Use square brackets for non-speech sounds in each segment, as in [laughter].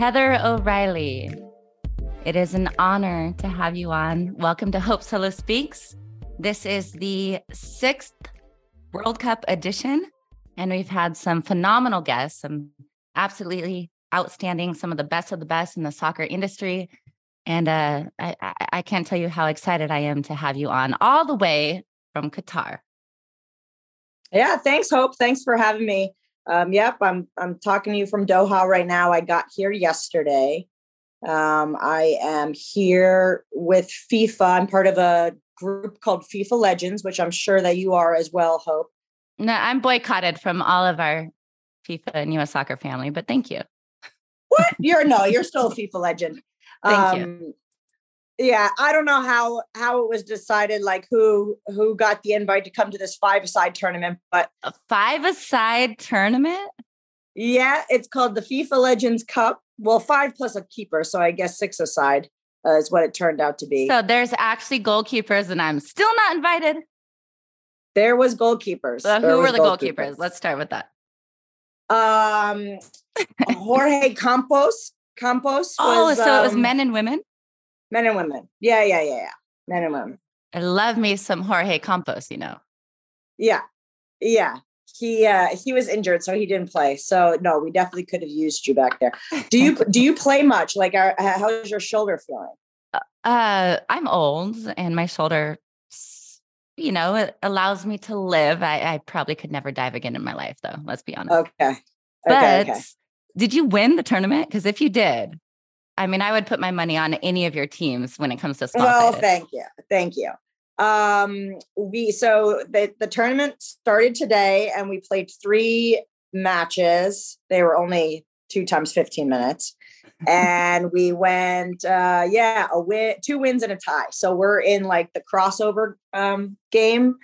Heather O'Reilly. It is an honor to have you on. Welcome to Hope Solo Speaks. This is the sixth World Cup edition, and we've had some phenomenal guests, some absolutely outstanding, some of the best of the best in the soccer industry. And uh, I, I can't tell you how excited I am to have you on all the way from Qatar. Yeah, thanks, Hope. Thanks for having me. Um, yep, I'm I'm talking to you from Doha right now. I got here yesterday. Um, I am here with FIFA. I'm part of a group called FIFA Legends, which I'm sure that you are as well, Hope. No, I'm boycotted from all of our FIFA and US soccer family, but thank you. What? You're no, you're still a [laughs] FIFA legend. Thank um, you yeah i don't know how how it was decided like who who got the invite to come to this five side tournament but a five aside tournament? Yeah it's called the fifa legends cup. Well five plus a keeper so i guess six aside uh, is what it turned out to be. So there's actually goalkeepers and i'm still not invited. There was goalkeepers. So who were the goalkeepers? goalkeepers. Let's start with that. Um [laughs] jorge campos campos oh was, so um, it was um, men and women Men and women. Yeah, yeah, yeah, yeah. Men and women. I love me some Jorge Campos, you know. Yeah. Yeah. He uh he was injured, so he didn't play. So no, we definitely could have used you back there. Do you do you play much? Like uh, how's your shoulder feeling? Uh, uh, I'm old and my shoulder you know, it allows me to live. I, I probably could never dive again in my life, though. Let's be honest. Okay. okay but okay. did you win the tournament? Because if you did, I mean, I would put my money on any of your teams when it comes to small. Well, thank you, thank you. Um, we so the the tournament started today, and we played three matches. They were only two times fifteen minutes, [laughs] and we went, uh, yeah, a win, two wins and a tie. So we're in like the crossover um, game.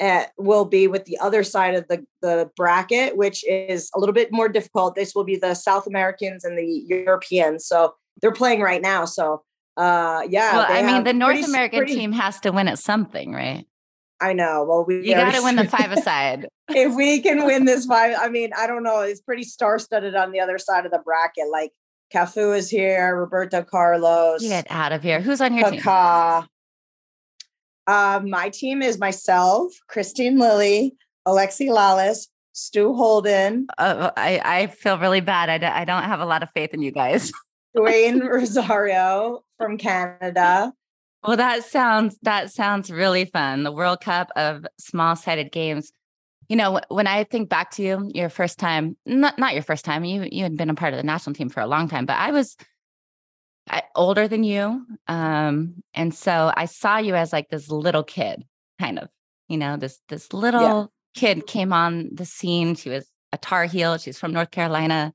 Uh, will be with the other side of the, the bracket, which is a little bit more difficult. This will be the South Americans and the Europeans. So they're playing right now. So uh yeah. Well, I mean the North pretty, American pretty, team has to win at something, right? I know. Well, we you got to win the [laughs] five aside. if we can win this [laughs] five, I mean, I don't know. It's pretty star studded on the other side of the bracket. Like Cafu is here, Roberto Carlos. Get out of here. Who's on your Kaká. team? Uh, my team is myself, Kristine Lilly, Alexi Lalas, Stu Holden. Uh, I, I feel really bad. I d- I don't have a lot of faith in you guys. [laughs] Dwayne Rosario from Canada. Well, that sounds that sounds really fun. The World Cup of small-sided games. You know, when I think back to you, your first time, not not your first time, you you had been a part of the national team for a long time, but I was older than you, um, and so I saw you as like this little kid, kind of. You know, this this little yeah. kid came on the scene. She was a Tar Heel. She's from North Carolina,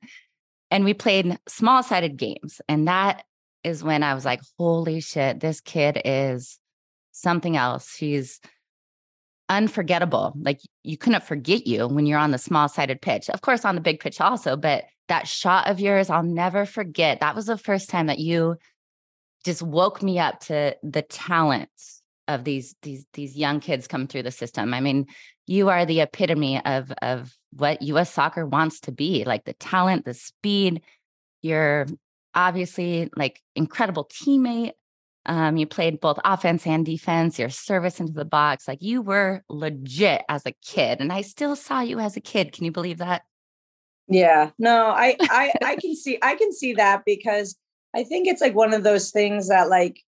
and we played small sided games. And that is when I was like, holy shit, this kid is something else. She's unforgettable. Like you couldn't forget you when you're on the small sided pitch. Of course, on the big pitch also, but that shot of yours, I'll never forget. That was the first time that you just woke me up to the talent of these these these young kids come through the system. I mean, you are the epitome of of what US soccer wants to be, like the talent, the speed. You're obviously like incredible teammate. Um, you played both offense and defense, your service into the box. Like you were legit as a kid. And I still saw you as a kid. Can you believe that? Yeah. No, I I I [laughs] can see I can see that because I think it's like one of those things that like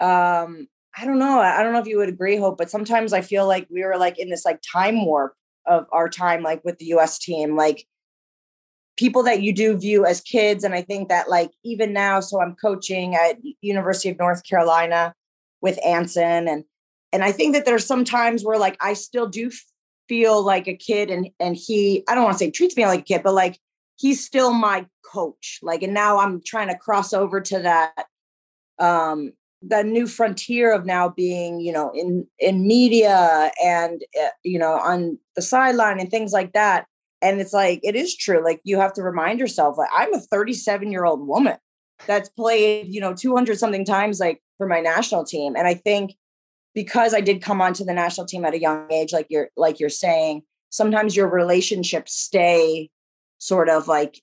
um I don't know. I don't know if you would agree, Hope, but sometimes I feel like we were like in this like time warp of our time, like with the US team, like people that you do view as kids. And I think that like even now, so I'm coaching at University of North Carolina with Anson. And and I think that there's some times where like I still do feel like a kid and and he, I don't want to say treats me like a kid, but like he's still my coach. Like, and now I'm trying to cross over to that um the new frontier of now being you know in in media and uh, you know on the sideline and things like that. And it's like it is true like you have to remind yourself like i'm a 37 year old woman that's played you know 200 something times like for my national team. And i think because i did come onto the national team at a young age like you're like you're saying sometimes your relationships stay sort of like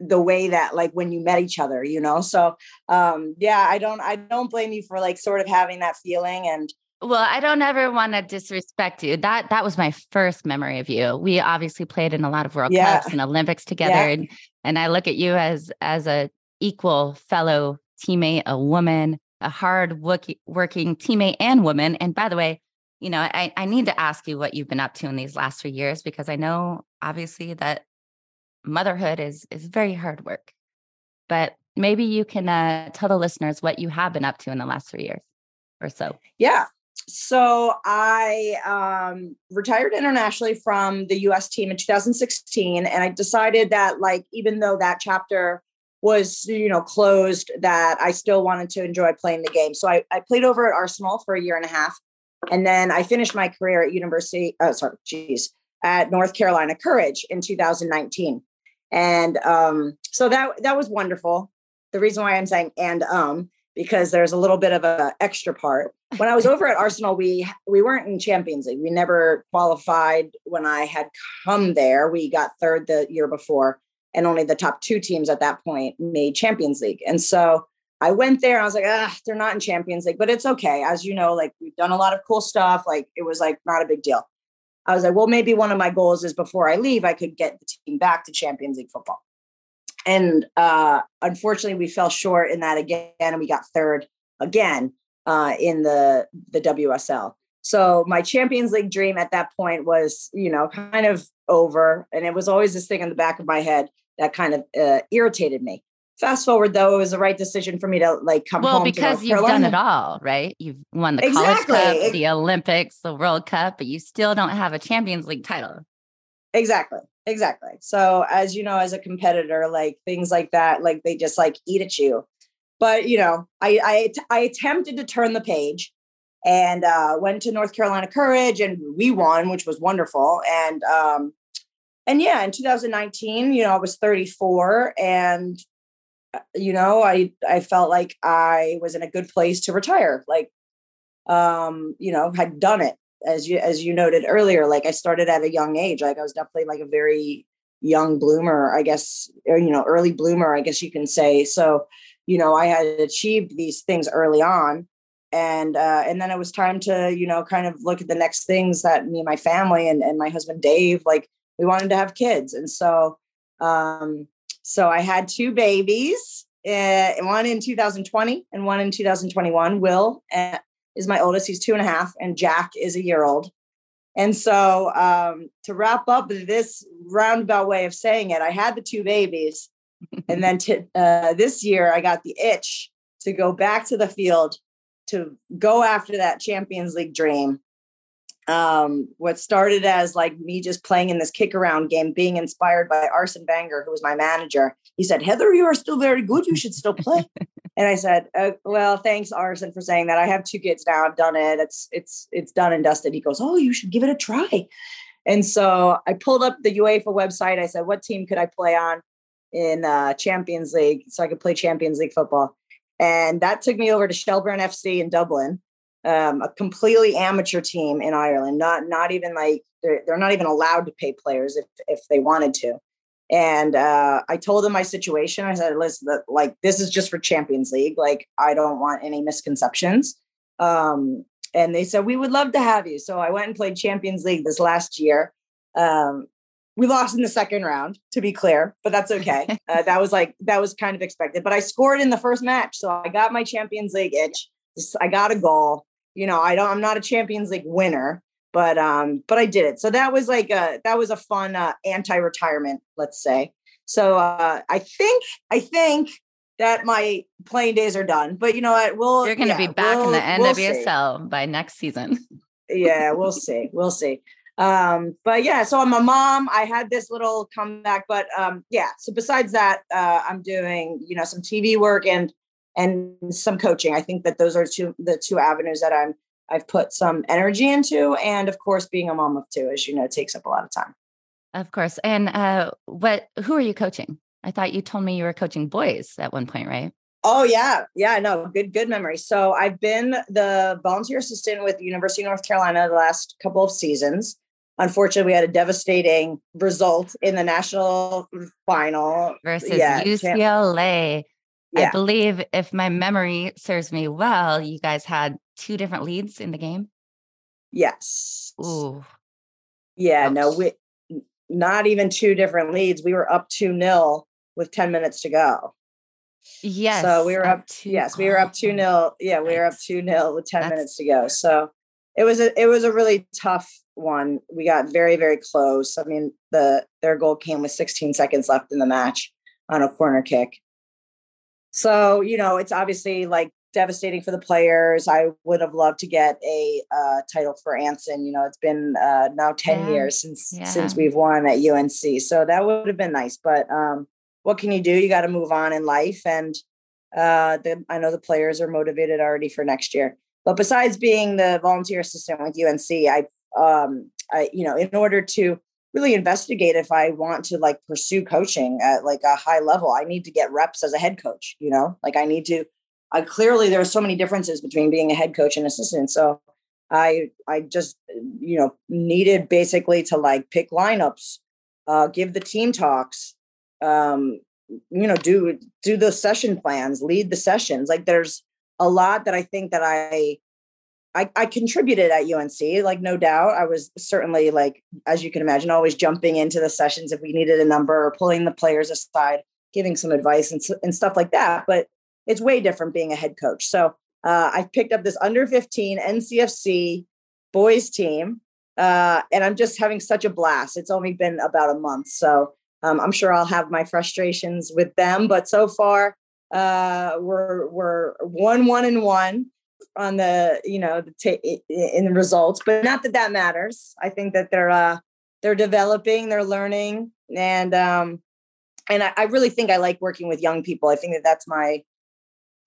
the way that like when you met each other, you know? So um yeah, I don't I don't blame you for like sort of having that feeling and well, I don't ever want to disrespect you. That that was my first memory of you. We obviously played in a lot of World yeah. Cups and Olympics together, yeah. and and I look at you as as a equal fellow teammate, a woman, a hard working teammate and woman. And by the way, you know, I, I need to ask you what you've been up to in these last three years because I know obviously that motherhood is is very hard work. But maybe you can uh, tell the listeners what you have been up to in the last three years or so. Yeah. So I um, retired internationally from the U.S. team in 2016, and I decided that, like, even though that chapter was, you know, closed, that I still wanted to enjoy playing the game. So I, I played over at Arsenal for a year and a half, and then I finished my career at University. Oh, sorry, geez, at North Carolina Courage in 2019, and um, so that that was wonderful. The reason why I'm saying and um because there's a little bit of a extra part. When I was over at Arsenal, we we weren't in Champions League. We never qualified when I had come there. We got third the year before, and only the top two teams at that point made Champions League. And so I went there I was like, ah, they're not in Champions League, but it's okay. As you know, like we've done a lot of cool stuff. Like it was like not a big deal. I was like, well, maybe one of my goals is before I leave, I could get the team back to Champions League football and uh, unfortunately we fell short in that again and we got third again uh, in the the WSL. So my Champions League dream at that point was, you know, kind of over, and it was always this thing in the back of my head that kind of uh, irritated me. Fast forward though, it was the right decision for me to like come well, home. Well, because you've done it all, right? You've won the exactly. College Cup, the Olympics, the World Cup, but you still don't have a Champions League title. Exactly. Exactly. So as you know, as a competitor, like things like that, like they just like eat at you. But you know, I I, I attempted to turn the page and uh, went to North Carolina Courage and we won, which was wonderful. And um, and yeah, in 2019, you know, I was 34 and you know, I I felt like I was in a good place to retire. Like um, you know, had done it as you as you noted earlier like i started at a young age like i was definitely like a very young bloomer i guess or, you know early bloomer i guess you can say so you know i had achieved these things early on and uh, and then it was time to you know kind of look at the next things that me and my family and, and my husband dave like we wanted to have kids and so um so i had two babies uh, one in 2020 and one in 2021 will and is my oldest. He's two and a half, and Jack is a year old. And so, um, to wrap up this roundabout way of saying it, I had the two babies, and then [laughs] uh, this year I got the itch to go back to the field to go after that Champions League dream um, what started as like me just playing in this kick around game, being inspired by Arsene Wenger, who was my manager. He said, Heather, you are still very good. You should still play. [laughs] and I said, uh, well, thanks, Arsene, for saying that. I have two kids now. I've done it. It's, it's, it's done and dusted. He goes, oh, you should give it a try. And so I pulled up the UEFA website. I said, what team could I play on in uh, Champions League so I could play Champions League football? And that took me over to Shelbourne FC in Dublin um, a completely amateur team in Ireland. Not not even like they're they're not even allowed to pay players if if they wanted to. And uh, I told them my situation. I said, "Listen, like this is just for Champions League. Like I don't want any misconceptions." Um, and they said, "We would love to have you." So I went and played Champions League this last year. Um, we lost in the second round, to be clear, but that's okay. [laughs] uh, that was like that was kind of expected. But I scored in the first match, so I got my Champions League itch. I got a goal you know, I don't, I'm not a Champions League winner, but, um, but I did it. So that was like a, that was a fun, uh, anti-retirement, let's say. So, uh, I think, I think that my playing days are done, but you know what? We'll, you're going to yeah, be back we'll, in the NWSL we'll by next season. yeah, we'll [laughs] see. We'll see. Um, but yeah, so I'm a mom. I had this little comeback, but um, yeah. So besides that, uh, I'm doing you know some TV work and and some coaching. I think that those are two the two avenues that I'm I've put some energy into, and of course, being a mom of two, as you know, takes up a lot of time. Of course. And uh, what? Who are you coaching? I thought you told me you were coaching boys at one point, right? Oh yeah, yeah. No, good, good memory. So I've been the volunteer assistant with University of North Carolina the last couple of seasons. unfortunately, we had a devastating result in the national final versus yeah, UCLA. Yeah. I believe, if my memory serves me well, you guys had two different leads in the game. Yes. Ooh. Yeah. No, we not even two different leads. We were up two nil with ten minutes to go. Yes. So we were up. Two, yes, we were up two oh, nil. Yeah, we were up two nil with ten That's, minutes to go. So it was a it was a really tough one. We got very very close. I mean, the their goal came with 16 seconds left in the match on a corner kick. So you know, it's obviously like devastating for the players. I would have loved to get a uh, title for Anson. You know, it's been uh, now 10 yeah. years since yeah. since we've won at UNC. So that would have been nice. But um, what can you do? You got to move on in life. And uh, the, I know the players are motivated already for next year. But besides being the volunteer assistant with UNC, I, um, I, you know, in order to really investigate if I want to like pursue coaching at like a high level, I need to get reps as a head coach. You know, like I need to. I clearly there are so many differences between being a head coach and assistant. So I I just you know needed basically to like pick lineups, uh, give the team talks, um, you know, do do the session plans, lead the sessions. Like there's a lot that I think that I I, I, contributed at UNC, like no doubt. I was certainly like, as you can imagine, always jumping into the sessions if we needed a number or pulling the players aside, giving some advice and, and stuff like that. But it's way different being a head coach. So uh, I picked up this under 15 NCFC boys team, uh, and I'm just having such a blast. It's only been about a month, so um, I'm sure I'll have my frustrations with them, but so far uh, we're we're one one and one on the you know the t- in the results, but not that that matters. I think that they're uh, they're developing, they're learning, and um, and I, I really think I like working with young people. I think that that's my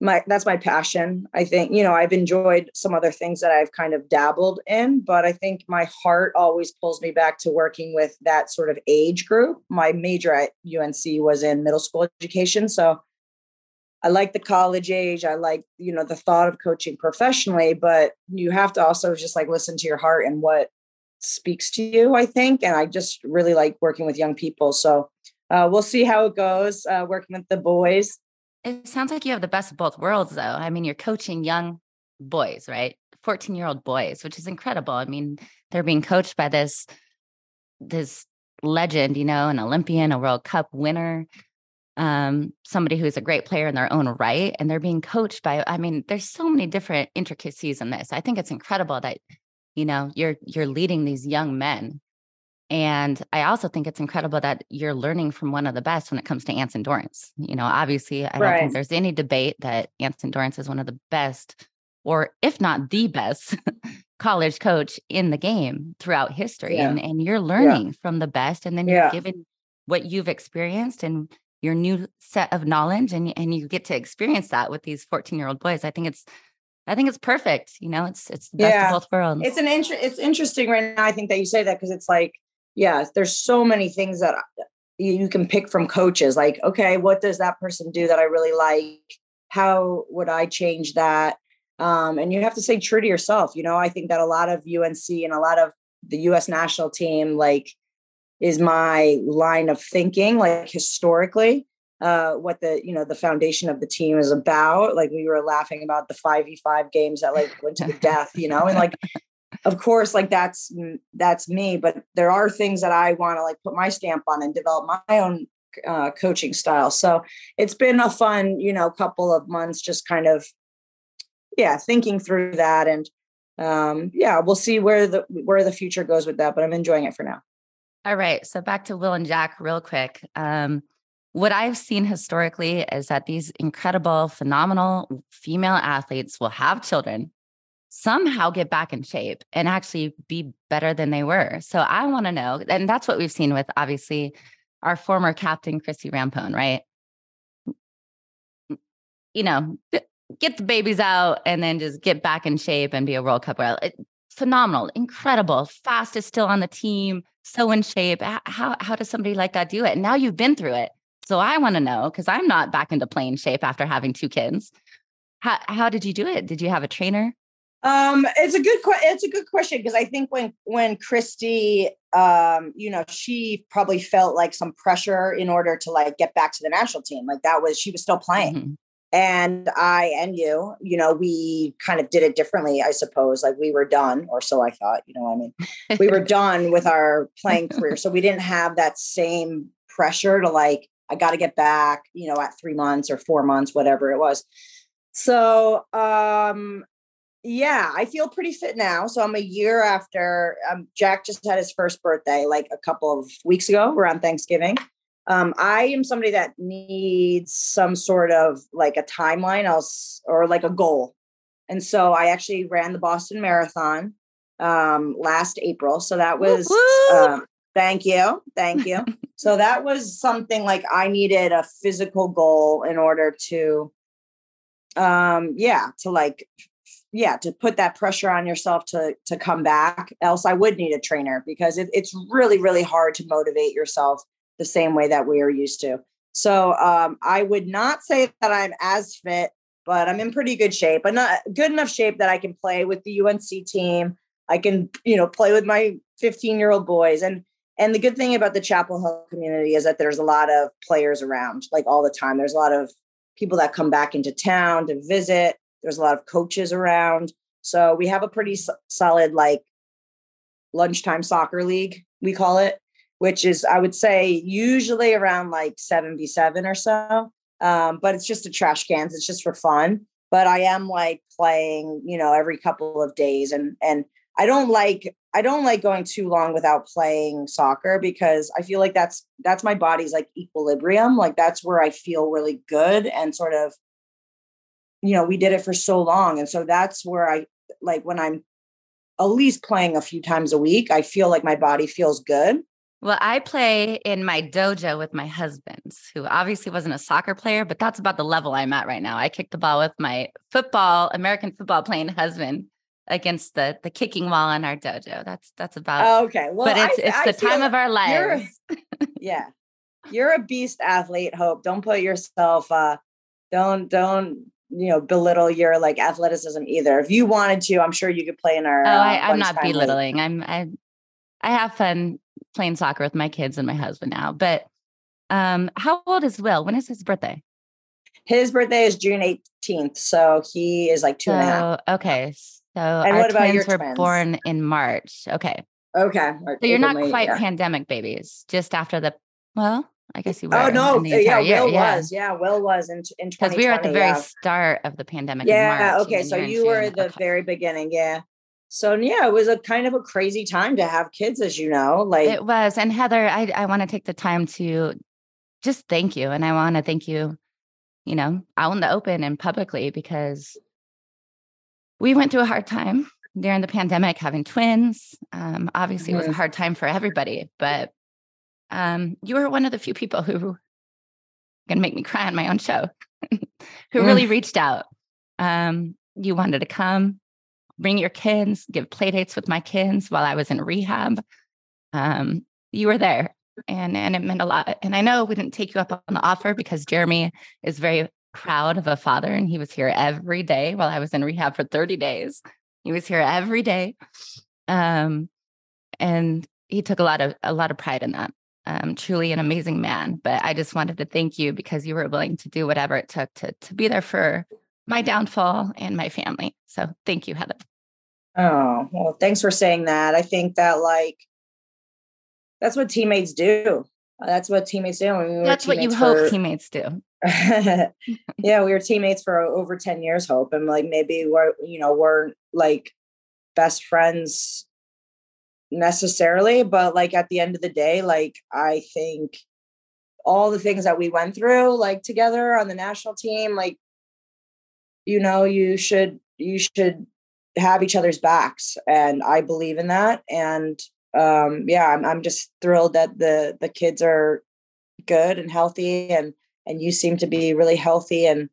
my that's my passion i think you know i've enjoyed some other things that i've kind of dabbled in but i think my heart always pulls me back to working with that sort of age group my major at unc was in middle school education so i like the college age i like you know the thought of coaching professionally but you have to also just like listen to your heart and what speaks to you i think and i just really like working with young people so uh, we'll see how it goes uh, working with the boys it sounds like you have the best of both worlds, though. I mean, you're coaching young boys, right? 14 year old boys, which is incredible. I mean, they're being coached by this, this legend, you know, an Olympian, a World Cup winner, um, somebody who's a great player in their own right. And they're being coached by, I mean, there's so many different intricacies in this. I think it's incredible that, you know, you're you're leading these young men and I also think it's incredible that you're learning from one of the best when it comes to Anson Dorrance. You know, obviously, I don't think there's any debate that Anson Dorrance is one of the best, or if not the best, [laughs] college coach in the game throughout history. Yeah. And, and you're learning yeah. from the best. And then you're yeah. given what you've experienced and your new set of knowledge, and, and you get to experience that with these 14 year old boys. I think it's I think it's perfect. You know, it's it's the best yeah. of both worlds. It's an inter- it's interesting right now. I think that you say that because it's like yeah, there's so many things that you can pick from coaches. Like, okay, what does that person do that I really like? How would I change that? Um, and you have to stay true to yourself. You know, I think that a lot of UNC and a lot of the US national team, like, is my line of thinking, like historically, uh, what the you know the foundation of the team is about. Like we were laughing about the five v five games that like went to the [laughs] death, you know, and like of course like that's that's me but there are things that i want to like put my stamp on and develop my own uh, coaching style so it's been a fun you know couple of months just kind of yeah thinking through that and um yeah we'll see where the where the future goes with that but i'm enjoying it for now all right so back to will and jack real quick um what I've seen historically is that these incredible, phenomenal female athletes will have children somehow get back in shape and actually be better than they were. So I want to know, and that's what we've seen with obviously our former captain, Christie Rampone, right? You know, get the babies out and then just get back in shape and be a World Cup winner. Phenomenal, incredible, fastest still on the team, so in shape. How how does somebody like that do it? And now you've been through it. So I want to know because I'm not back into playing shape after having two kids. How how did you do it? Did you have a trainer? Um, it's a good it's a good question because I think when when Christie, um, you know, she probably felt like some pressure in order to like get back to the national team. Like that was she was still playing. Mm-hmm. And I and you, you know, we kind of did it differently, I suppose. Like we were done, or so I thought, you know what I mean? We were [laughs] done with our playing career. [laughs] So we didn't have that same pressure to like, I got to get back, you know, at three months or four months, whatever it was. So um yeah, I feel pretty fit now. So I'm a year after um, Jack just had his first birthday like a couple of weeks ago around Thanksgiving. Um, I am somebody that needs some sort of like a timeline else or like a goal. And so I actually ran the Boston Marathon um, last April. So that was, um, thank you. Thank you. [laughs] so that was something like I needed a physical goal in order to, um, yeah, to like yeah to put that pressure on yourself to to come back else i would need a trainer because it, it's really really hard to motivate yourself the same way that we are used to. So um, i would not say that i'm as fit but i'm in pretty good shape but not good enough shape that i can play with the unc team. I can you know play with my 15 year old boys and and the good thing about the chapel hill community is that there's a lot of players around like all the time. There's a lot of people that come back into town to visit. There's a lot of coaches around. So we have a pretty solid like lunchtime soccer league, we call it, which is, I would say, usually around like 7v7 or so. Um, but it's just a trash cans. It's just for fun. But I am like playing, you know, every couple of days. And and I don't like I don't like going too long without playing soccer because I feel like that's that's my body's like equilibrium. Like that's where I feel really good and sort of you know, we did it for so long. And so that's where I like when I'm at least playing a few times a week, I feel like my body feels good. Well, I play in my dojo with my husband, who obviously wasn't a soccer player, but that's about the level I'm at right now. I kick the ball with my football, American football playing husband against the the kicking wall in our dojo. That's that's about oh, okay. Well, but it's I, it's I the time of our lives. [laughs] yeah, you're a beast athlete. Hope don't put yourself. uh Don't don't you know belittle your like athleticism either. If you wanted to, I'm sure you could play in our. Oh, I, am not belittling. League. I'm I I have fun playing soccer with my kids and my husband now. But um, how old is Will? When is his birthday? His birthday is June 18th, so he is like two so, and a half. Okay, so and our what about twins your were twins? born in March. Okay. Okay. So you're not quite yeah. pandemic babies. Just after the well, I guess you oh, were. Oh no, yeah, year. Will yeah. was. Yeah, Will was in in because we were at the very yeah. start of the pandemic. Yeah. okay. So you were at the okay. very beginning. Yeah. So yeah, it was a kind of a crazy time to have kids, as you know. Like it was. And Heather, I I want to take the time to just thank you, and I want to thank you, you know, out in the open and publicly because we went through a hard time during the pandemic having twins. Um, obviously, mm-hmm. it was a mm-hmm. hard time for everybody, but um, you were one of the few people who gonna make me cry on my own show, [laughs] who really reached out. Um, you wanted to come, bring your kids, give play dates with my kids while I was in rehab. Um, you were there and and it meant a lot. And I know we didn't take you up on the offer because Jeremy is very proud of a father and he was here every day while I was in rehab for 30 days. He was here every day. Um, and he took a lot of a lot of pride in that um, truly an amazing man. But I just wanted to thank you because you were willing to do whatever it took to to be there for my downfall and my family. So thank you, Heather. Oh, well, thanks for saying that. I think that like that's what teammates do. That's what teammates do. We that's what you for, hope teammates do. [laughs] yeah, we were teammates for over 10 years, Hope. And like maybe we're, you know, we're like best friends necessarily, but like at the end of the day, like I think all the things that we went through like together on the national team, like you know, you should you should have each other's backs and I believe in that and um yeah, I'm I'm just thrilled that the the kids are good and healthy and and you seem to be really healthy and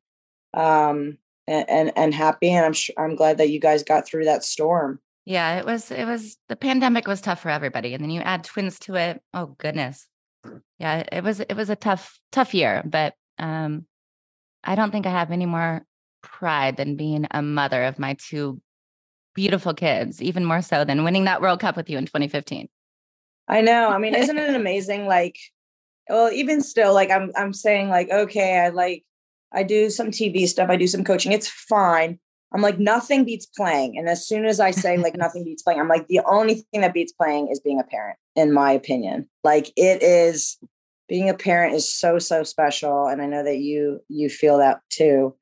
um and and, and happy and I'm sh- I'm glad that you guys got through that storm. Yeah, it was it was the pandemic was tough for everybody and then you add twins to it. Oh goodness. Yeah, it was it was a tough tough year, but um I don't think I have any more pride than being a mother of my two beautiful kids, even more so than winning that World Cup with you in 2015. I know. I mean, isn't it [laughs] amazing? Like, well, even still, like I'm I'm saying, like, okay, I like I do some TV stuff, I do some coaching. It's fine. I'm like, nothing beats playing. And as soon as I say like nothing beats playing, I'm like, the only thing that beats playing is being a parent, in my opinion. Like it is being a parent is so, so special. And I know that you you feel that too.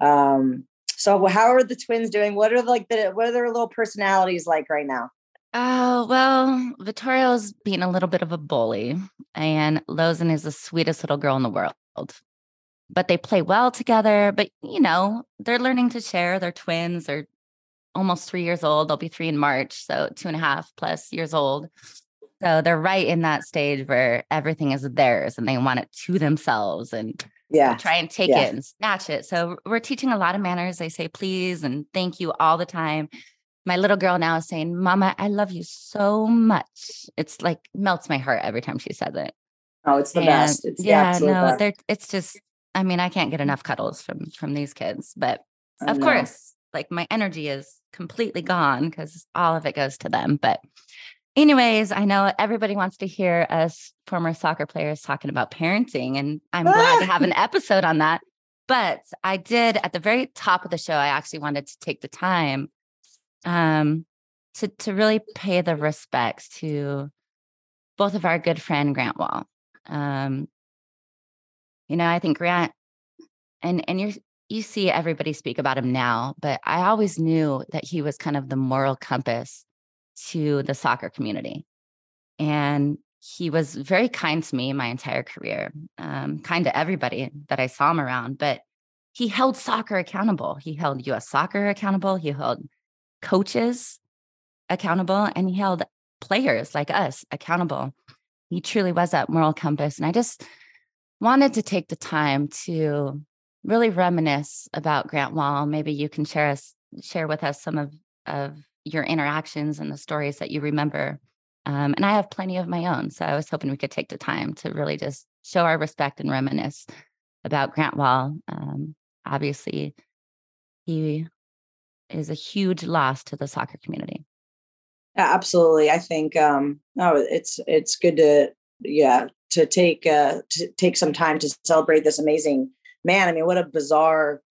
Um, so how are the twins doing? What are like the what are their little personalities like right now? Oh, well, Vittorio's being a little bit of a bully, and Lozen is the sweetest little girl in the world but they play well together. But, you know, they're learning to share. They're twins. They're almost three years old. They'll be three in March. So two and a half plus years old. So they're right in that stage where everything is theirs and they want it to themselves and yeah. try and take yeah. it and snatch it. So we're teaching a lot of manners. They say please and thank you all the time. My little girl now is saying, Mama, I love you so much. It's like melts my heart every time she says it. Oh, it's the and best. It's yeah, the no, best. it's just I mean, I can't get enough cuddles from from these kids, but of course, like my energy is completely gone because all of it goes to them. But anyways, I know everybody wants to hear us former soccer players talking about parenting, and I'm glad to have an [laughs] episode on that. But I did at the very top of the show, I actually wanted to take the time um to to really pay the respects to both of our good friend Grant Wahl. Um, you know, I think Grant and and you you see everybody speak about him now, but I always knew that he was kind of the moral compass to the soccer community. And he was very kind to me my entire career, um, kind to everybody that I saw him around. But he held soccer accountable. He held US soccer accountable. He held coaches accountable and he held players like us accountable. He truly was that moral compass. And I just wanted to take the time to really reminisce about Grant Wahl. Maybe you can share us share with us some of of your interactions and the stories that you remember. Um, and I have plenty of my own, so I was hoping we could take the time to really just show our respect and reminisce about Grant Wahl. Um, obviously, he is a huge loss to the soccer community. Yeah, absolutely. I think um, no, it's it's good to yeah to take uh, to take some time to celebrate this amazing man. I mean, what a bizarre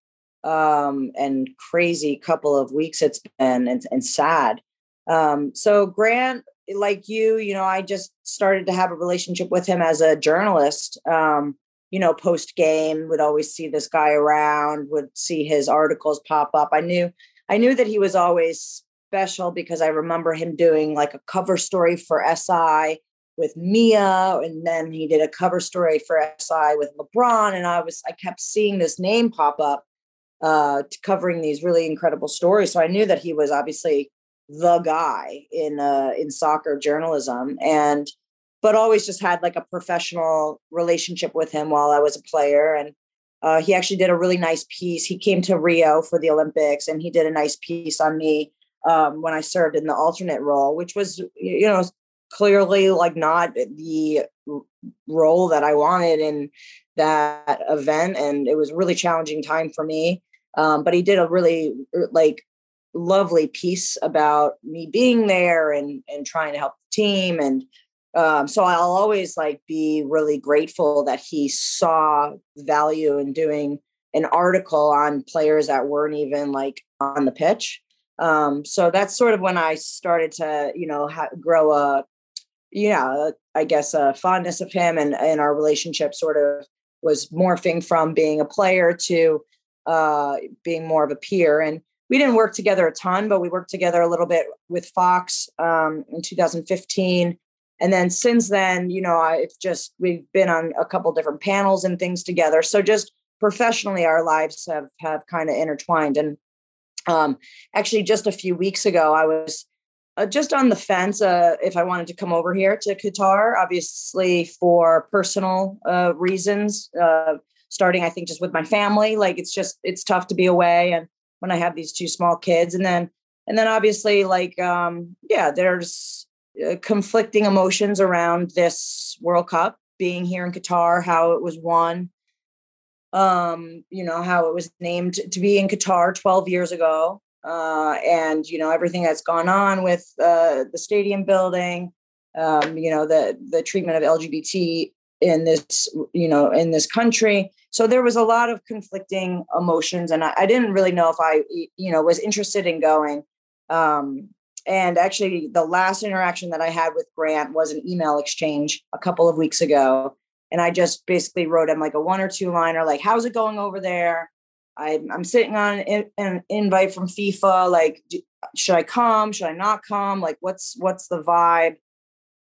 um, and crazy couple of weeks it's been, and, and sad. Um, so Grant, like you, you know, I just started to have a relationship with him as a journalist. Um, you know, post game, would always see this guy around, would see his articles pop up. I knew, I knew that he was always special because I remember him doing like a cover story for SI with Mia, and then he did a cover story for SI with LeBron. And I was, I kept seeing this name pop up, uh, covering these really incredible stories. So I knew that he was obviously the guy in uh, in soccer journalism, and but always just had like a professional relationship with him while I was a player. And uh, he actually did a really nice piece. He came to Rio for the Olympics, and he did a nice piece on me um, when I served in the alternate role, which was you know clearly like not the role that I wanted in that event. And it was a really challenging time for me. Um, but he did a really er, like lovely piece about me being there and and trying to help the team. And um, so I'll always like be really grateful that he saw value in doing an article on players that weren't even like on the pitch. Um, so that's sort of when I started to, you know, ha- grow a yeah, I guess a fondness of him and, and our relationship sort of was morphing from being a player to uh, being more of a peer. And we didn't work together a ton, but we worked together a little bit with Fox um, in 2015. And then since then, you know, I've just, we've been on a couple different panels and things together. So just professionally, our lives have, have kind of intertwined. And um, actually, just a few weeks ago, I was uh, just on the fence uh, if I wanted to come over here to Qatar, obviously for personal uh, reasons. Starting, I think, just with my family. Like it's just it's tough to be away, and when I have these two small kids, and then and then obviously like um, yeah, there's uh, conflicting emotions around this World Cup being here in Qatar, how it was won. Um, you know how it was named to be in Qatar 12 years ago uh, and you know everything that's gone on with uh, the stadium building, um, you know the the treatment of LGBT in this you know in this country. So there was a lot of conflicting emotions, and I, I didn't really know if I you know was interested in going. Um, and actually, the last interaction that I had with Grant was an email exchange a couple of weeks ago. And I just basically wrote him like a one or two liner, like, how's it going over there? I'm, I'm sitting on an, an invite from FIFA. Like, do, should I come? Should I not come? Like, what's what's the vibe?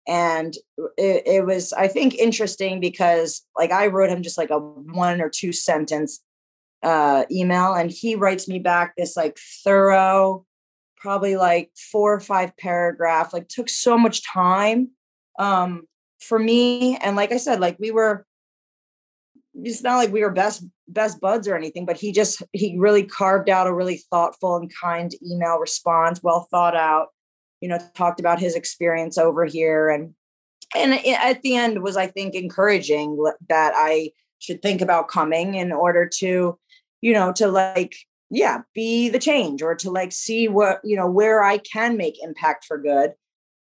And it, it was, I think, interesting because like I wrote him just like a one or two sentence uh, email, and he writes me back this like thorough, probably like four or five paragraph. Like, took so much time um, for me. And like I said, like we were it's not like we were best best buds or anything but he just he really carved out a really thoughtful and kind email response well thought out you know talked about his experience over here and and at the end was i think encouraging that i should think about coming in order to you know to like yeah be the change or to like see what you know where i can make impact for good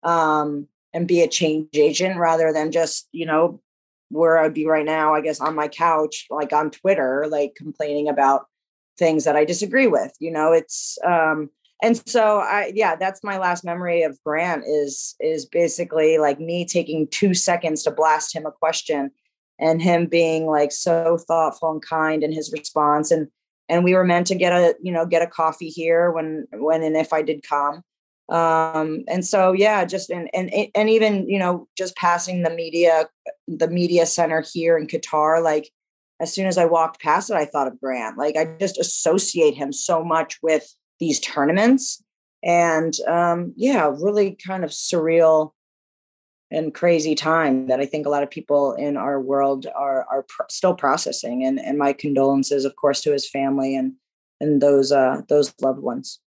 um and be a change agent rather than just you know where I'd be right now, I guess on my couch, like on Twitter, like complaining about things that I disagree with. You know, it's um and so I yeah, that's my last memory of Grant is is basically like me taking 2 seconds to blast him a question and him being like so thoughtful and kind in his response. And and we were meant to get a you know get a coffee here when when and if I did come. Um and so yeah just and and and even you know just passing the media the media center here in qatar like as soon as i walked past it i thought of grant. Like i just associate him so much with these tournaments. And um yeah really kind of surreal and crazy time that i think a lot of people in our world are are pr- still processing. And and my condolences of course to his family and and those uh those loved ones.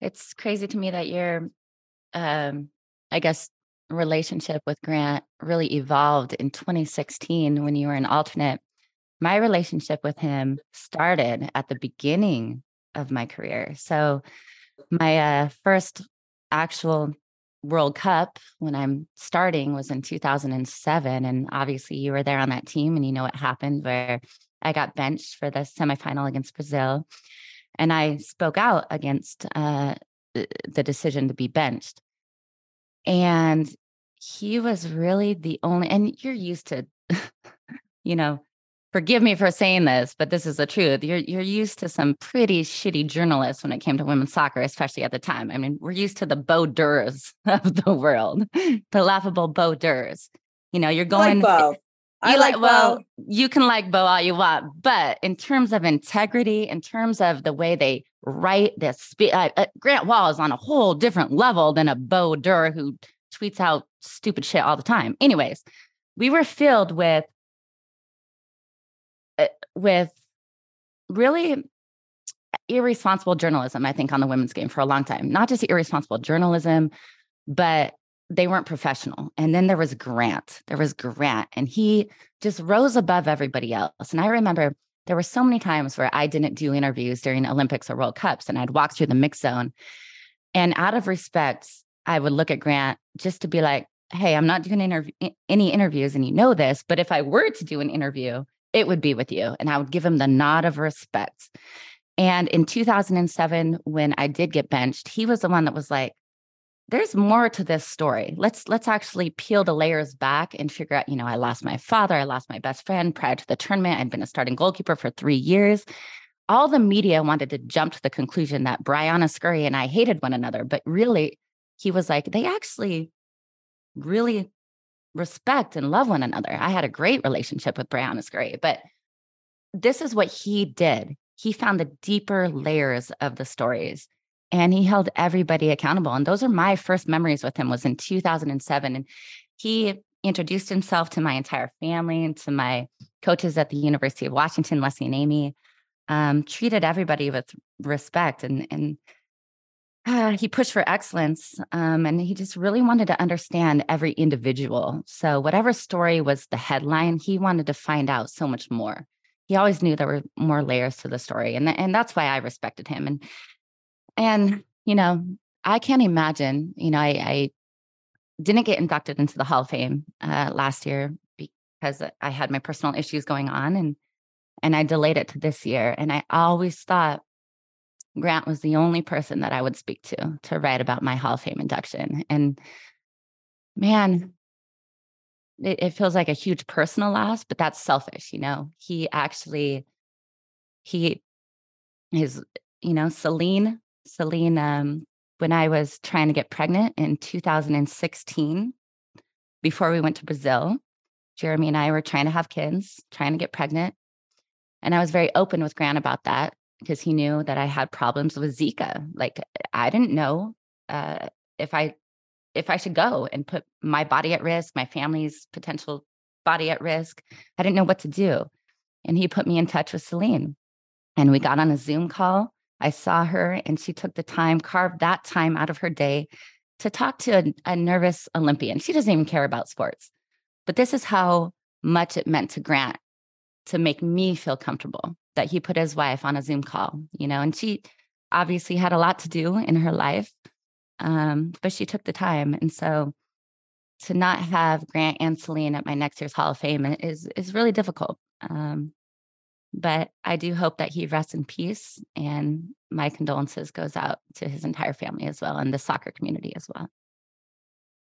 It's crazy to me that your um i guess relationship with grant really evolved in 2016 when you were an alternate. My relationship with him started at the beginning of my career so my uh, first actual world cup when i'm starting was in 2007 and obviously you were there on that team and you know what happened where i got benched for the semifinal against brazil and I spoke out against uh, the decision to be benched. And he was really the only, and you're used to, [laughs] you know, forgive me for saying this, but this is the truth. You're you're used to some pretty shitty journalists when it came to women's soccer, especially at the time. I mean, we're used to the Beau Dures [laughs] of the world, the laughable Beau Dures. You know, you're going. Like Bo. I like, well, you can like Bo all you want, but in terms of integrity, in terms of the way they write this, spe- uh, uh, Grant Wahl is on a whole different level than a Beau Dure who tweets out stupid shit all the time. Anyways, we were filled with Uh, with really irresponsible journalism. I think on the women's game for a long time, not just irresponsible journalism, but they weren't professional. And then there was Grant. There was Grant, and he just rose above everybody else. And I remember there were so many times where I didn't do interviews during Olympics or World Cups, and I'd walk through the mix zone. And out of respect, I would look at Grant just to be like, hey, I'm not doing interv- any interviews, and you know this, but if I were to do an interview, it would be with you. And I would give him the nod of respect. And in 2007, when I did get benched, he was the one that was like, there's more to this story. Let's let's actually peel the layers back and figure out, you know, I lost my father, I lost my best friend prior to the tournament. I'd been a starting goalkeeper for 3 years. All the media wanted to jump to the conclusion that Briana Scurry and I hated one another, but really he was like they actually really respect and love one another. I had a great relationship with Briana Scurry, but this is what he did. He found the deeper layers of the stories and he held everybody accountable and those are my first memories with him was in 2007 and he introduced himself to my entire family and to my coaches at the university of washington leslie and amy um, treated everybody with respect and and uh, he pushed for excellence um, and he just really wanted to understand every individual so whatever story was the headline he wanted to find out so much more he always knew there were more layers to the story and, and that's why i respected him and And, you know, I can't imagine, you know, I, I didn't get inducted into the Hall of Fame uh, last year because I had my personal issues going on and and I delayed it to this year. And I always thought Grant was the only person that I would speak to to write about my Hall of Fame induction. And man, it, it feels like a huge personal loss, but that's selfish, you know. He actually he is, you know, Celine, Celine, um, when I was trying to get pregnant in 2016, before we went to Brazil, Jeremy and I were trying to have kids, trying to get pregnant. And I was very open with Grant about that because he knew that I had problems with Zika. Like I didn't know uh, if I if I should go and put my body at risk, my family's potential body at risk. I didn't know what to do. And he put me in touch with Celine. And we got on a Zoom call. I saw her and she took the time, carved that time out of her day to talk to a, a nervous Olympian. She doesn't even care about sports. But this is how much it meant to Grant to make me feel comfortable that he put his wife on a Zoom call, you know, and she obviously had a lot to do in her life, um, but she took the time. And so to not have Grant and Celine at my next year's Hall of Fame is is really difficult. Um, but I do hope that he rests in peace, and my condolences goes out to his entire family as well, and the soccer community as well.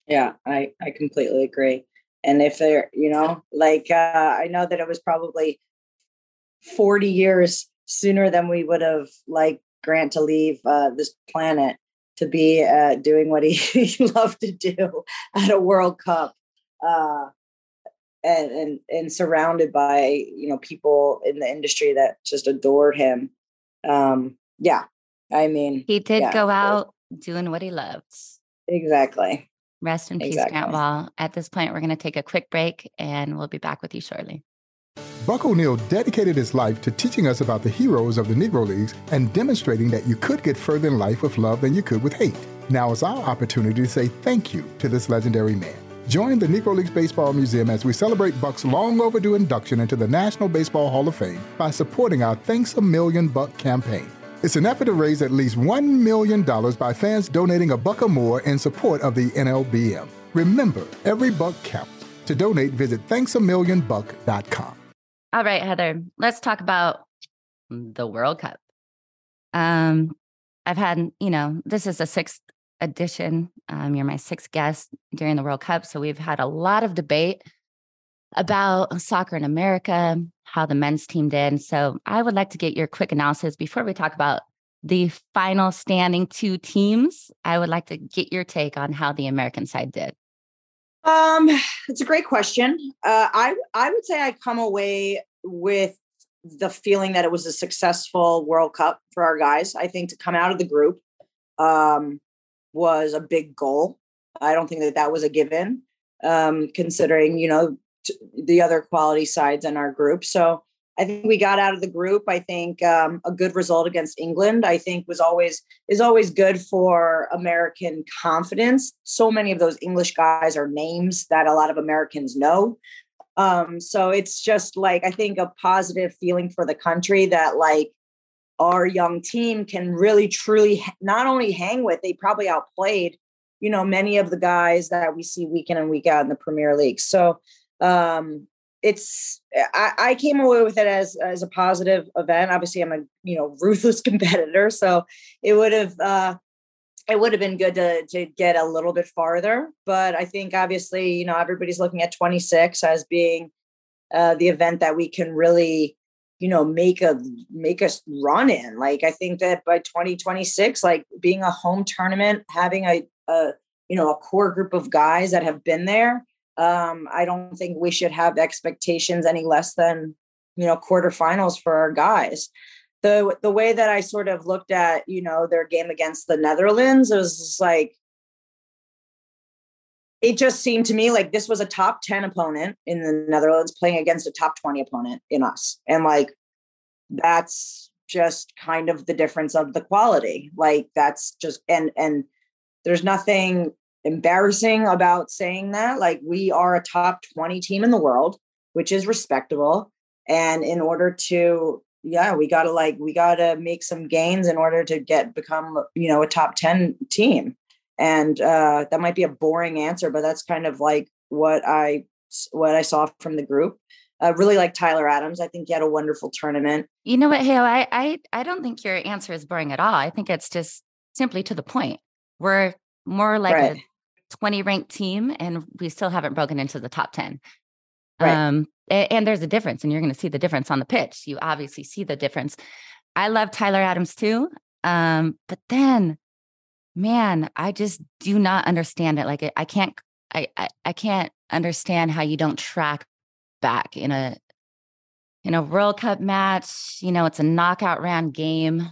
Yeah, I I completely agree. And if they're, you know, like uh, I know that it was probably 40 years sooner than we would have like Grant to leave uh, this planet to be uh, doing what he, [laughs] he loved to do at a World Cup, uh, and, and and surrounded by you know people in the industry that just adored him. Um, yeah, I mean, he did yeah. go out doing what he loved. Exactly. Rest in peace, exactly. Grant Wahl. At this point, we're going to take a quick break and we'll be back with you shortly. Buck O'Neil dedicated his life to teaching us about the heroes of the Negro Leagues and demonstrating that you could get further in life with love than you could with hate. Now is our opportunity to say thank you to this legendary man. Join the Negro Leagues Baseball Museum as we celebrate Buck's long overdue induction into the National Baseball Hall of Fame by supporting our Thanks a Million Buck campaign. It's an effort to raise at least $1 million by fans donating a buck or more in support of the NLBM. Remember, every buck counts. To donate, visit thanksamillionbuck.com. All right, Heather, let's talk about the World Cup. Um, I've had, you know, this is the sixth edition. Um, you're my sixth guest during the World Cup. So we've had a lot of debate about soccer in America, how the men's team did. So I would like to get your quick analysis before we talk about the final standing two teams. I would like to get your take on how the American side did. Um, it's a great question. Uh, I I would say I come away with the feeling that it was a successful World Cup for our guys. I think to come out of the group um, was a big goal. I don't think that that was a given, um, considering you know the other quality sides in our group. So I think we got out of the group. I think um, a good result against England, I think, was always is always good for American confidence. So many of those English guys are names that a lot of Americans know. Um, so it's just like I think a positive feeling for the country that like our young team can really truly not only hang with, they probably outplayed, you know, many of the guys that we see week in and week out in the Premier League. So um, it's I, I, came away with it as as a positive event. Obviously, I'm a you know ruthless [laughs] competitor, so it would have uh, it would have been good to to get a little bit farther. But I think obviously you know everybody's looking at 26 as being uh, the event that we can really you know make a make us run in. Like I think that by 2026, like being a home tournament, having a, a you know a core group of guys that have been there um, I don't think we should have expectations any less than you know quarterfinals for our guys. The the way that I sort of looked at you know their game against the Netherlands was like it just seemed to me like this was a top 10 opponent in the Netherlands playing against a top 20 opponent in us. And like that's just kind of the difference of the quality. Like that's just and and there's nothing embarrassing about saying that. Like we are a top 20 team in the world, which is respectable. And in order to yeah, we got to like we got to make some gains in order to get become you know a top ten team. And uh, that might be a boring answer, but that's kind of like what I what I saw from the group. I really like Tyler Adams. I think he had a wonderful tournament. You know what, Hale? I I I don't think your answer is boring at all. I think it's just simply to the point. We're more like right. a 20 ranked team and we still haven't broken into the top 10. Right. Um, and, and there's a difference, and you're going to see the difference on the pitch. You obviously see the difference. I love Tyler Adams too. Um, but then, man, I just do not understand it. Like I can't, I, I, I can't understand how you don't track back in a in a World Cup match. You know, it's a knockout round game.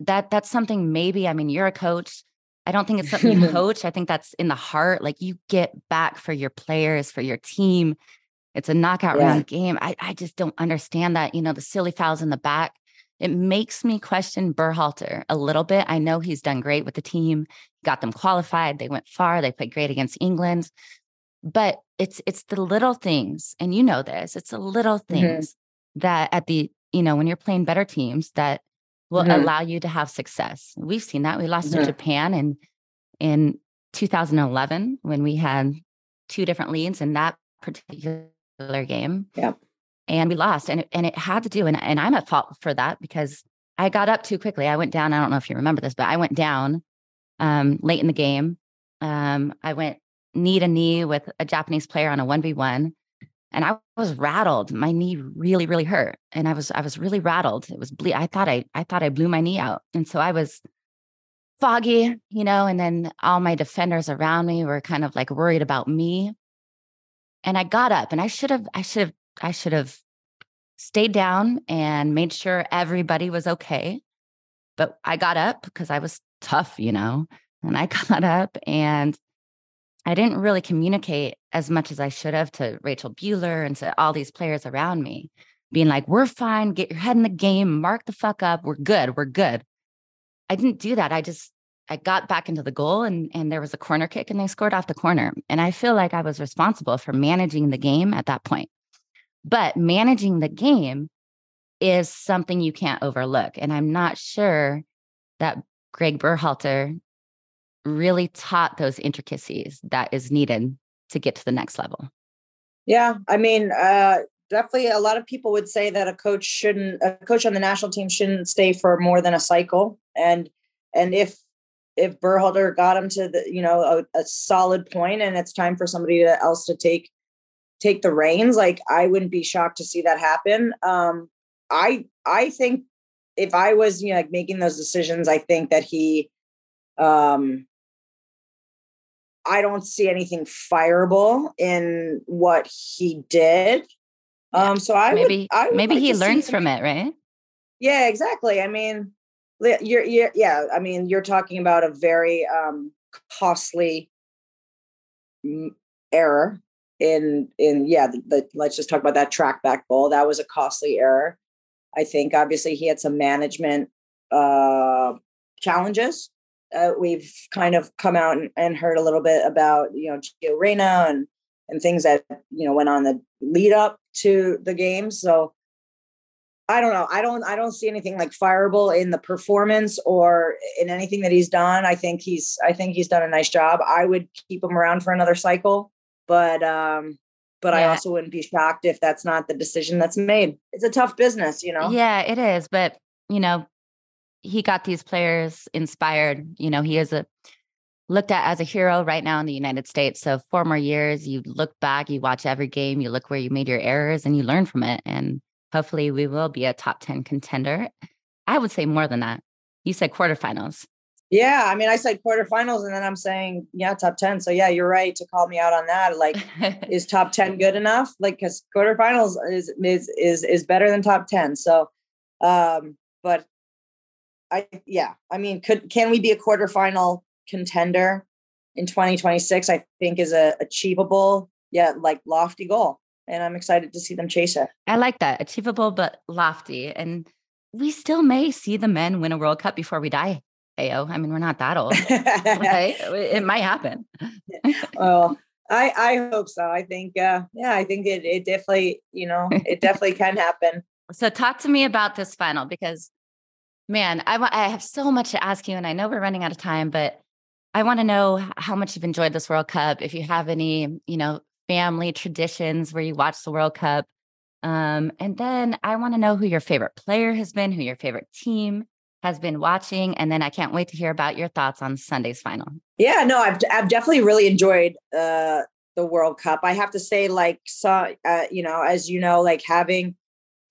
That that's something maybe. I mean, you're a coach. I don't think it's something you [laughs] coach. I think that's in the heart. Like you get back for your players, for your team. It's a knockout yeah. round game. I, I just don't understand that. You know, the silly fouls in the back. It makes me question Berhalter a little bit. I know he's done great with the team, got them qualified. They went far. They played great against England. But it's it's the little things, and you know this. It's the little mm-hmm. things mm-hmm. that at the you know when you're playing better teams that will mm-hmm. allow you to have success. We've seen that. We lost mm-hmm. to Japan in in 2011 when we had two different leads in that particular game. Yeah. And we lost. And, and it had to do, and, and I'm at fault for that because I got up too quickly. I went down. I don't know if you remember this, but I went down um, late in the game. Um, I went knee to knee with a Japanese player on a 1v1 and I was rattled. My knee really, really hurt. And I was, I was really rattled. It was ble- I thought I, I thought I blew my knee out. And so I was foggy, you know, and then all my defenders around me were kind of like worried about me. And I got up and I should have, I should have, I should have stayed down and made sure everybody was okay. But I got up because I was tough, you know, and I [laughs] got up and I didn't really communicate as much as I should have to Rachel Buehler and to all these players around me, being like, we're fine, get your head in the game, mark the fuck up, we're good, we're good. I didn't do that. I just I got back into the goal and and there was a corner kick and they scored off the corner. And I feel like I was responsible for managing the game at that point. But managing the game is something you can't overlook. And I'm not sure that Greg Berhalter really taught those intricacies that is needed to get to the next level. Yeah, I mean, uh, definitely a lot of people would say that a coach shouldn't a coach on the national team shouldn't stay for more than a cycle and and if if Berhalter got him to the you know a, a solid point and it's time for somebody else to take take the reins like I wouldn't be shocked to see that happen um I I think if I was you know like making those decisions I think that he um I don't see anything fireable in what he did. Yeah. Um, so I maybe would, I would maybe like he learns from it, right? Yeah, exactly. I mean, you're, you're yeah. I mean, you're talking about a very um, costly error in in yeah. The, the, let's just talk about that track back goal. That was a costly error. I think obviously he had some management uh, challenges uh, we've kind of come out and, and, heard a little bit about you know Gio Reyna and and things that you know went on the lead up to the game. So I don't know. I don't I don't see anything like fireable in the performance or in anything that he's done. I think he's I think he's done a nice job. I would keep him around for another cycle, but um but yeah. I also wouldn't be shocked if that's not the decision that's made. It's a tough business, you know. Yeah, it is, but you know, he got these players inspired. You know, he is a looked at as a hero right now in the United States. So four more years, you look back, you watch every game, you look where you made your errors and you learn from it. And hopefully we will be a top 10 contender. I would say more than that. You said quarterfinals. Yeah, I mean, I said quarterfinals, and then I'm saying, yeah, top ten. So yeah, you're right to call me out on that. Like, [laughs] is top ten good enough? Like, because quarterfinals is is is is better than top ten. So, um, but I yeah, I mean, could can we be a quarterfinal contender in 2026? I think is a achievable, yeah, like lofty goal, and I'm excited to see them chase it. I like that achievable but lofty, and we still may see the men win a World Cup before we die. Ayo, I mean, we're not that old, [laughs] [laughs] right? It might happen. [laughs] well, I I hope so. I think, uh, yeah, I think it it definitely, you know, it definitely can happen. So talk to me about this final because, man, I I have so much to ask you, and I know we're running out of time, but I want to know how much you've enjoyed this World Cup. If you have any, you know, family traditions where you watch the World Cup, um, and then I want to know who your favorite player has been, who your favorite team has been watching, and then I can't wait to hear about your thoughts on Sunday's final. Yeah, no, I've I've definitely really enjoyed uh, the World Cup. I have to say, like, so uh, you know, as you know, like having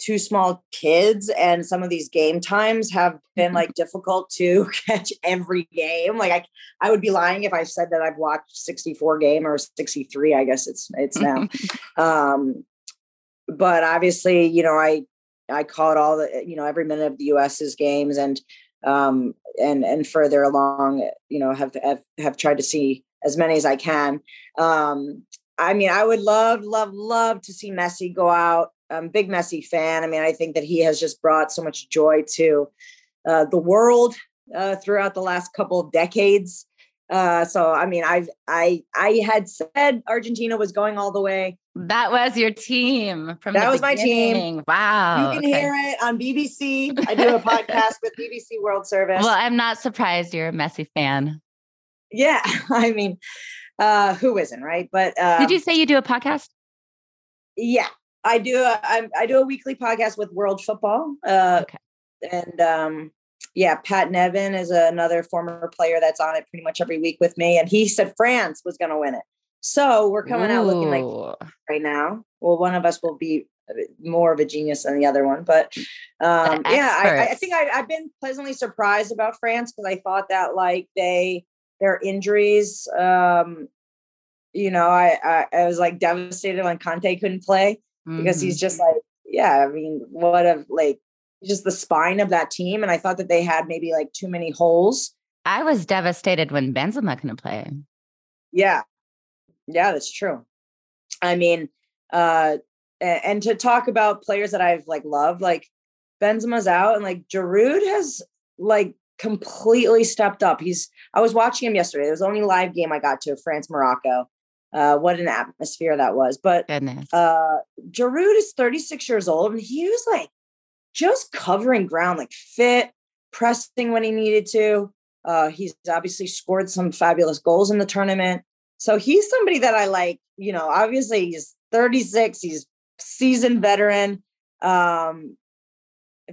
two small kids and some of these game times have been mm-hmm. like difficult to [laughs] catch every game like i i would be lying if i said that i've watched 64 game or 63 i guess it's it's now [laughs] um but obviously you know i i caught all the you know every minute of the us's games and um and and further along you know have have, have tried to see as many as i can um I mean, I would love, love, love to see Messi go out I'm a big Messi fan. I mean, I think that he has just brought so much joy to uh, the world uh, throughout the last couple of decades. Uh, so, I mean, I've I I had said Argentina was going all the way. That was your team from that was beginning. my team. Wow, you can okay. hear it on BBC. I do a podcast with BBC World Service. Well, I'm not surprised you're a Messi fan. Yeah, [laughs] I mean, uh, who isn't right? But um, did you say you do a podcast? Yeah, I do a, I, I do a weekly podcast with World Football. Uh, okay. And um, yeah, Pat Nevin is another former player that's on it pretty much every week with me, and he said France was going to win it. So we're coming Ooh. out looking like right now. Well, one of us will be more of a genius than the other one, but um, yeah, I, I, think I, I've been pleasantly surprised about France because I thought that like they their injuries. Um, you know, I, I I was like devastated when Kanté couldn't play mm-hmm. because he's just like, yeah, I mean, what a like just the spine of that team. And I thought that they had maybe like too many holes. I was devastated when Benzema couldn't play. Yeah. Yeah, that's true. I mean, uh, and to talk about players that I've like loved, like Benzema's out and like Giroud has like completely stepped up. He's I was watching him yesterday. It was the only live game I got to France Morocco. Uh, what an atmosphere that was. But Goodness. uh Giroud is 36 years old and he was like just covering ground, like fit, pressing when he needed to. Uh, he's obviously scored some fabulous goals in the tournament. So he's somebody that I like, you know, obviously he's 36, he's seasoned veteran. Um,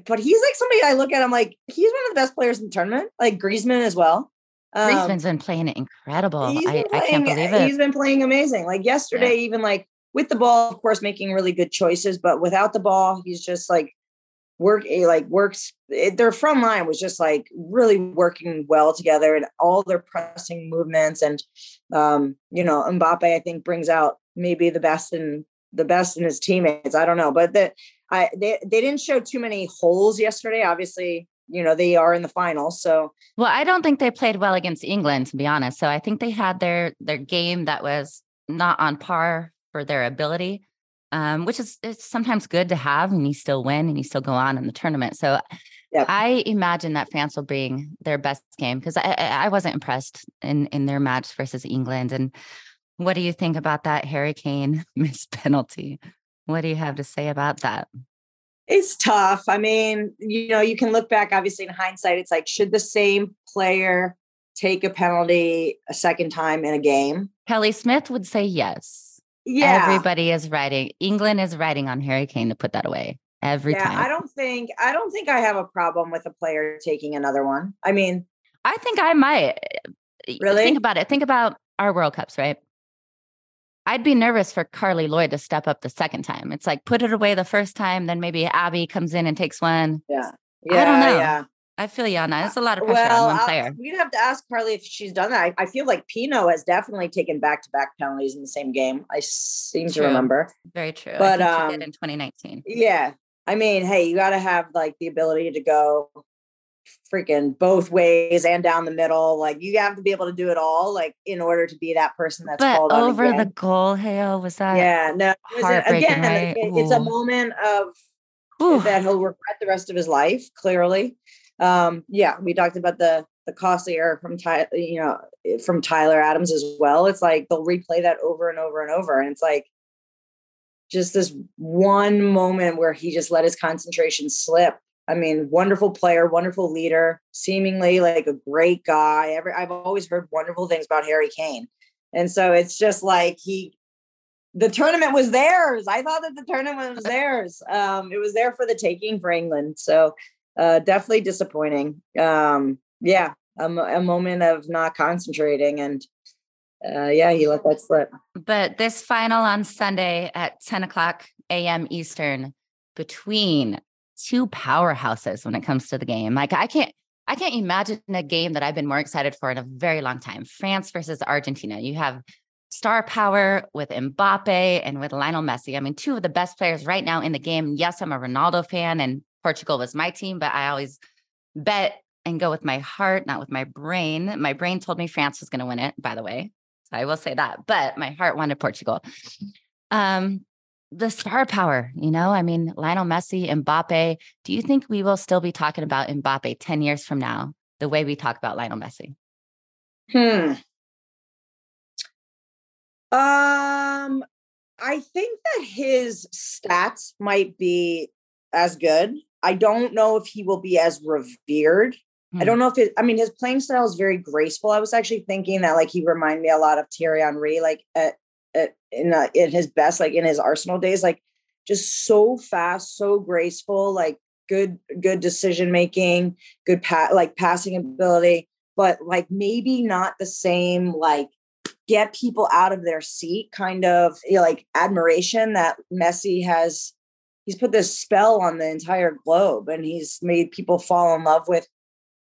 but he's like somebody I look at, I'm like, he's one of the best players in the tournament, like Griezmann as well. Um, Griezmann's been playing incredible. I, playing, I, can't believe it. He's been playing amazing. Like yesterday, yeah. even like with the ball, of course, making really good choices, but without the ball, he's just like work eh, like works it, their front line was just like really working well together and all their pressing movements and um you know Mbappe I think brings out maybe the best in the best in his teammates I don't know but that I they they didn't show too many holes yesterday obviously you know they are in the final so well i don't think they played well against england to be honest so i think they had their their game that was not on par for their ability um, which is it's sometimes good to have and you still win and you still go on in the tournament so yep. i imagine that france will bring their best game because I, I wasn't impressed in in their match versus england and what do you think about that harry kane [laughs] missed penalty what do you have to say about that it's tough. I mean, you know, you can look back, obviously, in hindsight, it's like, should the same player take a penalty a second time in a game? Kelly Smith would say yes. Yeah. Everybody is writing, England is writing on Harry Kane to put that away every yeah, time. I don't think, I don't think I have a problem with a player taking another one. I mean, I think I might. Eh, eh, eh, really? Think about it. Think about our World Cups, right? I'd be nervous for Carli Lloyd to step up the second time. It's like put it away the first time, then maybe Abby comes in and takes one. Yeah. Yeah. I don't know. Yeah. I feel you on that. It's a lot of pressure well, on one player. We'd have to ask Carly if she's done that. I, I feel like Pinoe has definitely taken back to back penalties in the same game. I seem true. to remember. Very true. But um, in 2019. Yeah. I mean, hey, you got to have like the ability to go freaking both ways and down the middle. Like you have to be able to do it all, like in order to be that person that's but called over the goal. Hale was that? Yeah, no. again, right? it, it's a moment of Ooh. that he'll regret the rest of his life. Clearly, um, yeah. We talked about the the costly error from Ty, you know, from Tyler Adams as well. It's like they'll replay that over and over and over, and it's like just this one moment where he just let his concentration slip. I mean, wonderful player, wonderful leader, seemingly like a great guy. Every, I've always heard wonderful things about Harry Kane. And so it's just like he the tournament was theirs. I thought that the tournament was [laughs] theirs. Um, it was there for the taking for England. So uh, definitely disappointing. Um, yeah, a, a, moment of not concentrating, and uh, yeah, he let that slip. But this final on Sunday at 10 o'clock a.m. Eastern between two powerhouses when it comes to the game. Like I can't. I can't imagine a game that I've been more excited for in a very long time. France versus Argentina. You have star power with Mbappe and with Lionel Messi. I mean, two of the best players right now in the game. Yes, I'm a Ronaldo fan and Portugal was my team, but I always bet and go with my heart, not with my brain. My brain told me France was going to win it, by the way. So I will say that, but my heart wanted Portugal. Um, the star power, you know, I mean, Lionel Messi, Mbappe. Do you think we will still be talking about Mbappe 10 years from now, the way we talk about Lionel Messi? Hmm. Um, I think that his stats might be as good. I don't know if he will be as revered. Hmm. I don't know if it, I mean, his playing style is very graceful. I was actually thinking that like he reminded me a lot of Thierry Henry, like at, at, in, uh, in his best, like in his Arsenal days, like just so fast, so graceful, like good, good decision making, good pat, like passing ability, but like maybe not the same, like get people out of their seat kind of you know, like admiration that Messi has he's put this spell on the entire globe and he's made people fall in love with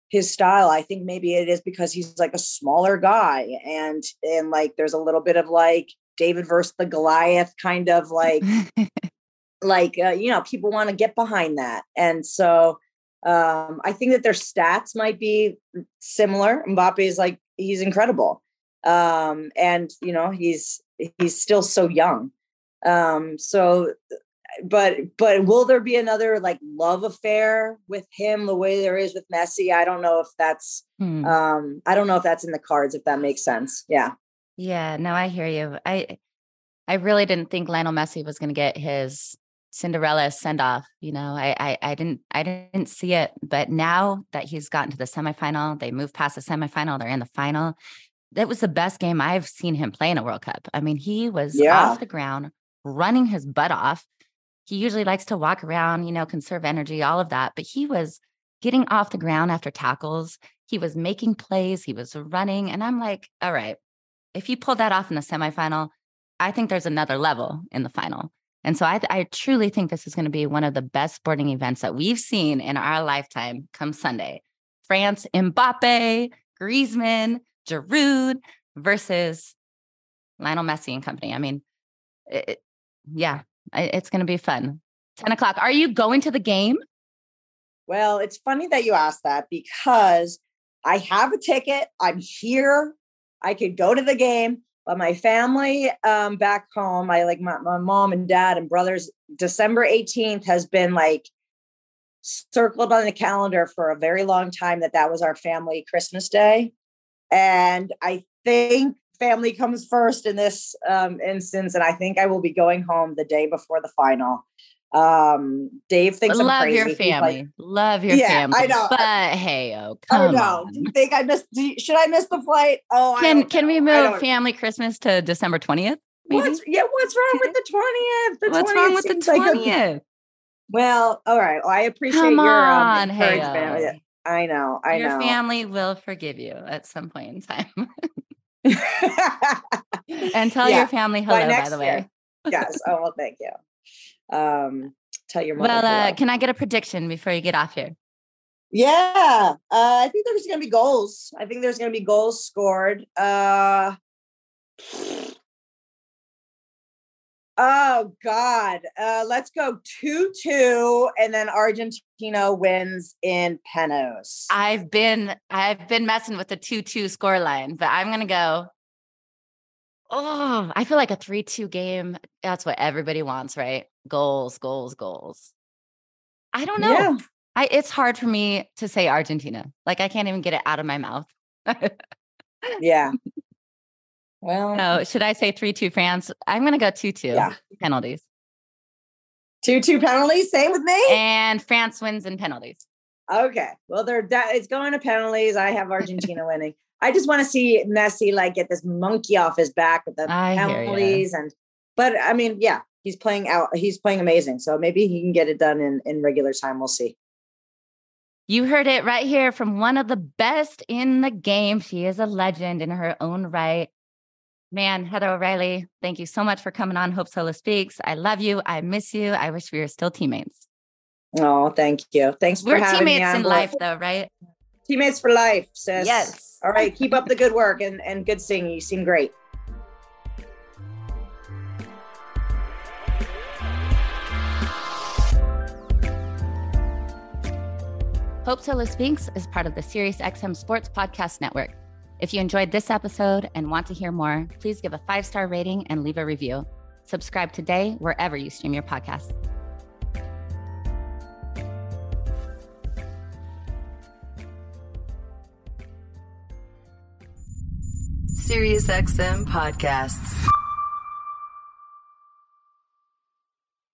his style. I think maybe it is because he's like a smaller guy and and like there's a little bit of like david versus the goliath kind of like [laughs] like uh, you know people want to get behind that and so um i think that their stats might be similar mbappe is like he's incredible um, and you know he's he's still so young. Um, so, but but will there be another like love affair with him the way there is with Messi? I don't know if that's hmm. um, I don't know if that's in the cards. If that makes sense, yeah. Yeah, no, I hear you. I I really didn't think Lionel Messi was going to get his Cinderella send off. You know, I, I, I didn't I didn't see it, but now that he's gotten to the semifinal, they moved past the semifinal, they're in the final that was the best game I've seen him play in a World Cup. I mean, he was yeah. off the ground, running his butt off. He usually likes to walk around, you know, conserve energy, all of that. But he was getting off the ground after tackles. He was making plays. He was running. And I'm like, all right, if you pull that off in the semifinal, I think there's another level in the final. And so I, I truly think this is going to be one of the best sporting events that we've seen in our lifetime come Sunday. France, Mbappe, Griezmann, Giroud versus Lionel Messi and company. I mean, it, yeah, it's going to be fun. 10 o'clock. Are you going to the game? Well, it's funny that you asked that because I have a ticket. I'm here. I could go to the game, but my family um, back home, I like my, my mom and dad and brothers, December 18th has been like circled on the calendar for a very long time that that was our family Christmas day. And I think family comes first in this um, instance. And I think I will be going home the day before the final. Um, Dave thinks love I'm crazy. your family. Like, love your yeah, family. I know. But hey, oh, come oh no. On. Do you think I missed? You, should I miss the flight? Oh, can can we move family Christmas to December twentieth? What's yeah? What's wrong with the twentieth? What's 20th wrong with the twentieth? Like well, all right. Well, I appreciate Come your um, encouragement. Hey, I know. I Your know. Your family will forgive you at some point in time. [laughs] and tell yeah. your family hello, by, by the way. Year. yes. Oh well, thank you. Um, tell your mother. Well, uh, can I get a prediction before you get off here? Yeah, uh, I think there's going to be goals. I think there's going to be goals scored. Uh, Oh God. Uh, let's go two two, and then Argentina wins in penos. I've been I've been messing with the two two score line, but I'm gonna go. Oh, I feel like a three two game. That's what everybody wants, right? Goals, goals, goals. I don't know. Yeah. I it's hard for me to say Argentina. Like I can't even get it out of my mouth. yeah. [laughs] Well, no, should I say 3 2 France? I'm going to go 2 2 yeah. penalties. Two two penalties. Same with me. And France wins in penalties. Okay. Well, they're that it's going to penalties. I have Argentina [laughs] winning. I just want to see Messi like get this monkey off his back with the I penalties and. But I mean, yeah, he's playing out. He's playing amazing. So maybe he can get it done in in regular time. We'll see. You heard it right here from one of the best in the game. She is a legend in her own right. Man, Heather O'Reilly, thank you so much for coming on Hope Solo Speaks. I love you. I miss you. I wish we were still teammates. Oh, thank you. Thanks for We're having me teammates on in life, though, right? Teammates for life, sis. Yes. All right. Keep up the good work and, and good singing. You seem great. Hope Solo Speaks is part of the SiriusXM Sports Podcast Network. If you enjoyed this episode and want to hear more, please give a five star rating and leave a review. Subscribe today wherever you stream your podcasts. SiriusXM podcasts.